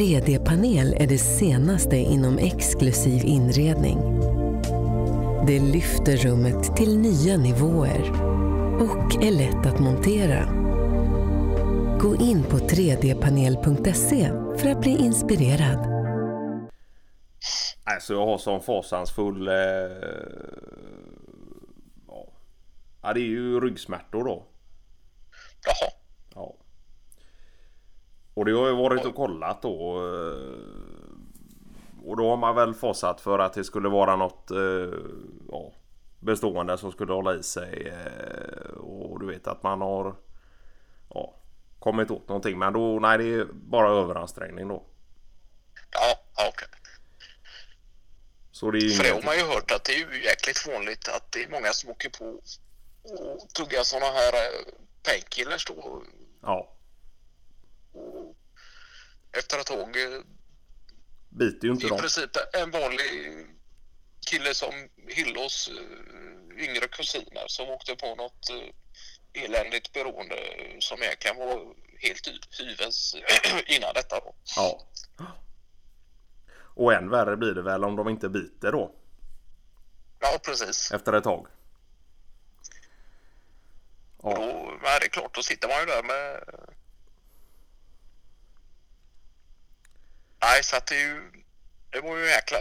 3D-panel är det senaste inom exklusiv inredning. Det lyfter rummet till nya nivåer och är lätt att montera. Gå in på 3dpanel.se för att bli inspirerad. Alltså jag har sån fasansfull... Eh, ja. det är ju ryggsmärtor då. Jaha. Ja. Och det har ju varit och kollat då. eh, Och då har man väl fasat för att det skulle vara något eh, ja, bestående som skulle hålla i sig. eh, Och du vet att man har ja, kommit åt någonting. Men då, nej det är bara överansträngning då. Ja, okej. Så det är ju För det har man ju hört att det är ju jäkligt vanligt att det är många som åker på och tuggar sådana här painkillers då. Ja, efter ett tag, eh, biter ju inte i dem. princip en vanlig kille som Hillos eh, yngre kusiner som åkte på något eh, eländigt beroende som egentligen var helt hy- hyvens innan detta då. Ja. Och än värre blir det väl om de inte biter då. Ja, precis. Efter ett tag. Och Ja, då, ja, det är klart, då sitter man ju där med... Nej, så att det är ju... Det var ju en jäkla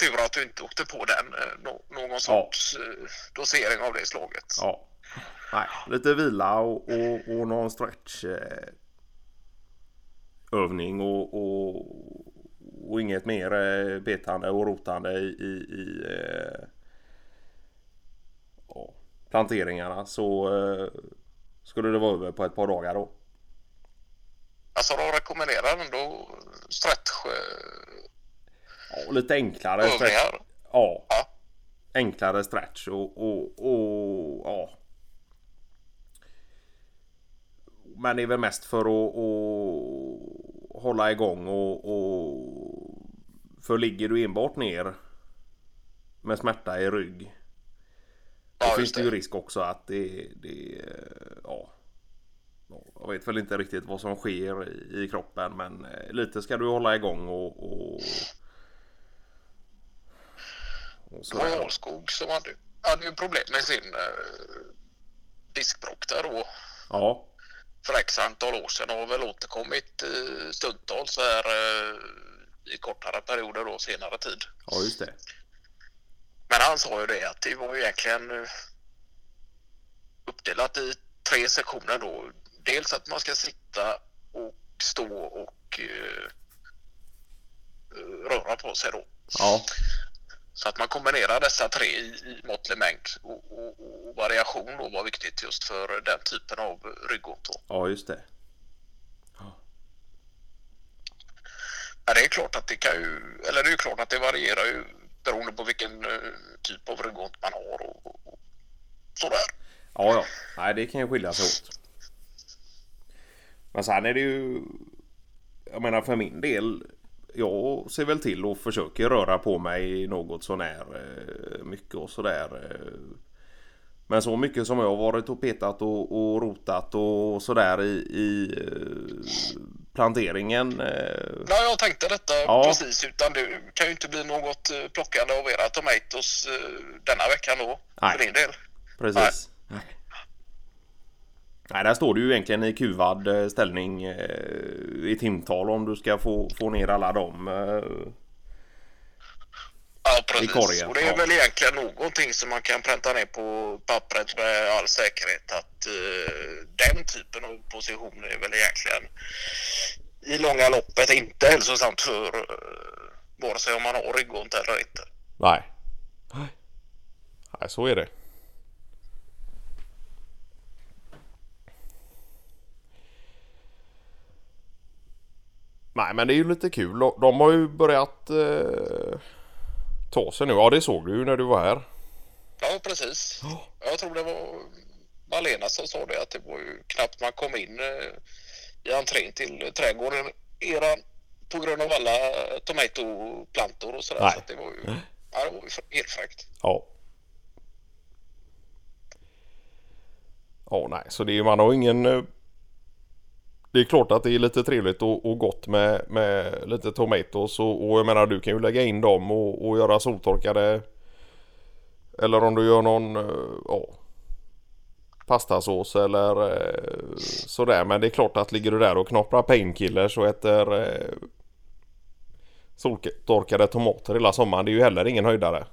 tur att du inte åkte på den. eh, nå- Någon sorts eh, dosering av det slaget. ja. Nej, lite vila och, och, och någon stretch eh, övning och, och, och inget mer eh, betande och rotande i, i, i eh, ja, planteringarna så eh, skulle det vara över på ett par dagar då. Alltså de rekommenderar ändå stretch eh, Ja, lite enklare övningar. Ja, Ja. enklare stretch och, och, och ja. Men det är väl mest för att, att hålla igång och, och för ligger du enbart ner med smärta i rygg. Då Ja, finns det ju risk också att det, det ja. Ja, Jag vet väl inte riktigt vad som sker i, i kroppen men eh, lite ska du hålla igång och, och, och Det var Alskog som hade, hade ju problem med sin eh, diskbråck där då. Ja, för x antal år sedan har väl återkommit eh, stundtals här eh, i kortare perioder då senare tid. ja just det. Men han sa ju det att det var ju egentligen eh, uppdelat i tre sektioner då. Dels att man ska sitta och stå och eh, röra på sig då. Ja, Så att man kombinerar dessa tre i, i måttlig mängd och, och, och variation då var viktigt just för den typen av ryggont. Då. ja just det. Ja, det är klart att det kan ju, eller det är klart att det varierar ju beroende på vilken eh, typ av ryggont man har och, och, och sådär. Ja, ja. Nej, det kan ju skilja sig åt. Men sen är det ju... Jag menar för min del. Jag ser väl till och försöker röra på mig något sånär eh, mycket och sådär. eh. Men så mycket som jag har varit och petat och, och rotat och sådär i, i eh, planteringen. Ja, jag tänkte detta Ja. precis utan det kan ju inte bli något plockande av era tomatoes eh, denna veckan då. Nej. För din del. Precis. Nej. Nej, där står du ju egentligen i kuvad eh, ställning eh, i timtal om du ska få, få ner alla dem. Eh, Ja, precis. korgen, och det är ja. väl egentligen någonting som man kan pränta ner på pappret med all säkerhet att eh, den typen av positioner är väl egentligen i långa loppet inte hälsosamt för eh, vare sig om man har ryggont eller inte. Nej. Nej, så är det. Nej, men det är ju lite kul. De har ju börjat eh, ta sig nu. Ja, det såg du ju när du var här. Ja, precis. Jag tror det var Malena som sa det att det var ju knappt man kom in eh, i entrén till trädgården eran på grund av alla tomatoplantor och sådär. Nej. Så det var ju, ja, det var ju helt fräckt. Ja. Ja, nej, så det är, man har ingen det är klart att det är lite trevligt och, och gott med, med lite tomatos och, och jag menar du kan ju lägga in dem och, och göra soltorkade eller om du gör någon eh, ja, pastasås eller eh, sådär men det är klart att ligger du där och knopprar painkillers och äter eh, soltorkade tomater hela sommaren det är ju heller ingen höjdare.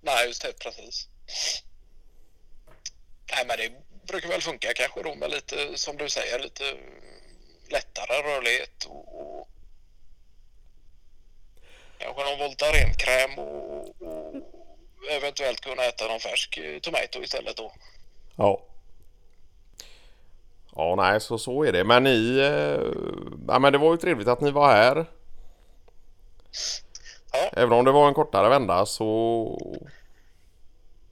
Nej just det precis. Nej men det brukar väl funka kanske då med lite som du säger lite lättare rörlighet och, och kanske någon Voltaren-kräm och, och, eventuellt kunna äta någon färsk tomato istället då. Ja. Ja, nej, så så är det. Men ni... Eh, ja, men det var ju trevligt att ni var här. Ja. Även om det var en kortare vända så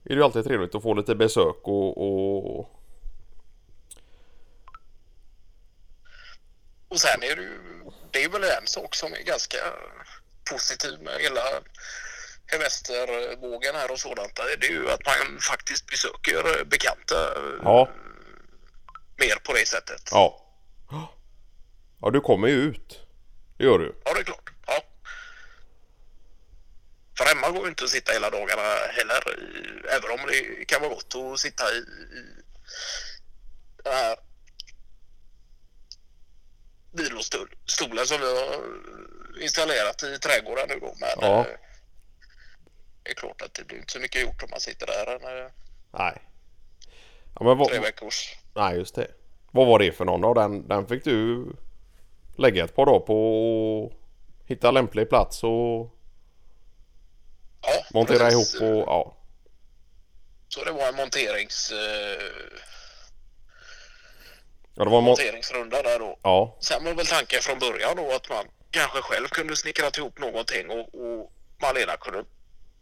är det ju alltid trevligt att få lite besök och, och Och sen är det ju, det är väl en sak som är ganska positiv med hela hemestervågen här och sådant. Det är ju att man faktiskt besöker bekanta ja, mer på det sättet. ja. Ja, du kommer ju ut. Det gör du. Ja, det är klart. Ja. För hemma går ju inte att sitta hela dagarna heller. Även om det kan vara gott att sitta i, i den här vilostolen som vi har installerat i trädgården nu då. Men Ja. eh, det är klart att det blir inte så mycket gjort om man sitter där en Nej. Ja, men vad, tre veckors. nej, just det. Vad var det för någon då? Den, den fick du lägga ett par dagar på och hitta lämplig plats och Ja, montera precis. ihop och ja. Så det var en monterings, eh, Ja, det var mo- monteringsrunda där då. Ja, Sen var väl tanken från början då att man kanske själv kunde snickra ihop någonting och, och Malena kunde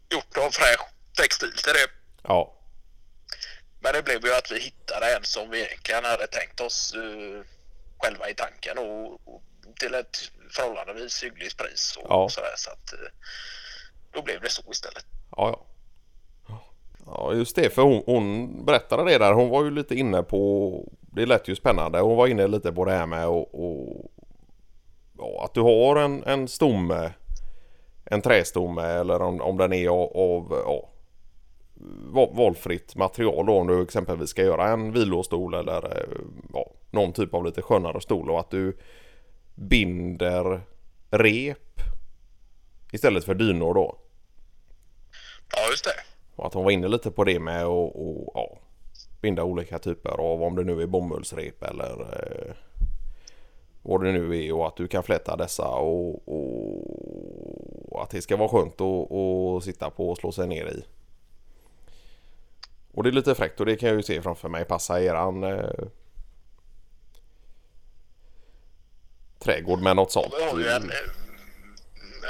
gjort någon fräsch textil till det. ja, Men det blev ju att vi hittade en som vi egentligen hade tänkt oss uh, själva i tanken och, och till ett förhållandevis hyggligt pris och Ja. sådär så att uh, då blev det så istället. ja, ja. Ja, just det. För hon, hon berättade det där. Hon var ju lite inne på... Det lät ju spännande. Hon var inne lite på det här med och, och ja, att du har en, en stomme. En trästomme eller om, om den är av, av ja, valfritt material då om du exempelvis ska göra en vilostol eller ja, någon typ av lite skönare stol och att du binder rep istället för dynor då. Ja just det. Och att hon var inne lite på det med att och, ja, binda olika typer av om det nu är bomullsrep eller eh, vad det nu är och att du kan fläta dessa och, och att det ska vara skönt att, att sitta på och slå sig ner i. Och det är lite fräckt och det kan jag ju se framför mig passa eran eh, trädgård med något sånt.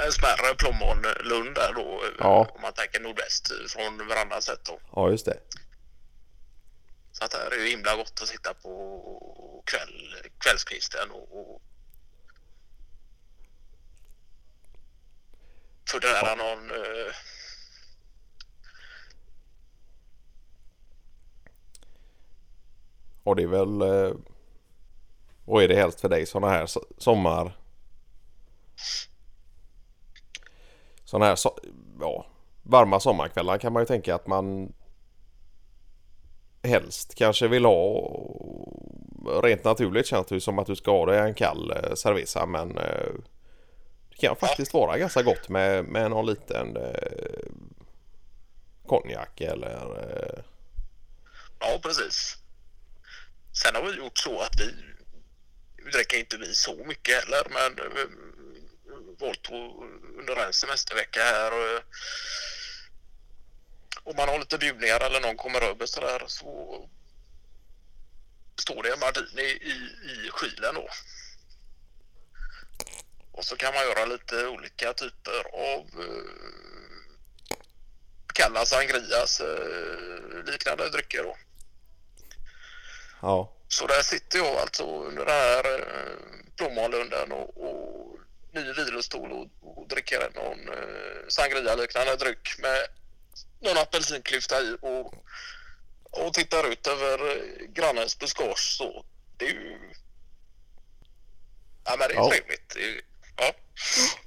En, smärre plommonlund där då Ja. om man tänker nordväst från varannan sätt då. Ja just det. Så att det här är ju himla gott att sitta på kväll, kvällskvisten och, och fundera någon eh, Och det är väl... Eh, vad är det helst för dig sådana här so- sommar... Sådana här so ja, varma sommarkvällar kan man ju tänka att man helst kanske vill ha rent naturligt känns det ju som att du ska ha dig en kall eh, cerveza men eh, det kan faktiskt vara ganska gott med, med någon liten eh, konjak eller Ja, precis. Sen har vi gjort så att vi, vi dricker inte vi så mycket heller, men att under en semestervecka här och om man har lite bjudningar eller någon kommer över så där så står det en martini i, i kylen då. Och så kan man göra lite olika typer av eh, kalla sangrias eh, liknande drycker då. ja, Så där sitter jag alltså under den här eh, plommonlunden och, och ny vilostol och, och dricka någon eh, sangria-liknande dryck med någon apelsinklyfta i och, och tittar ut över eh, grannens buskage så det är ju... Ja, men det är ja. trevligt. Ja. Mm.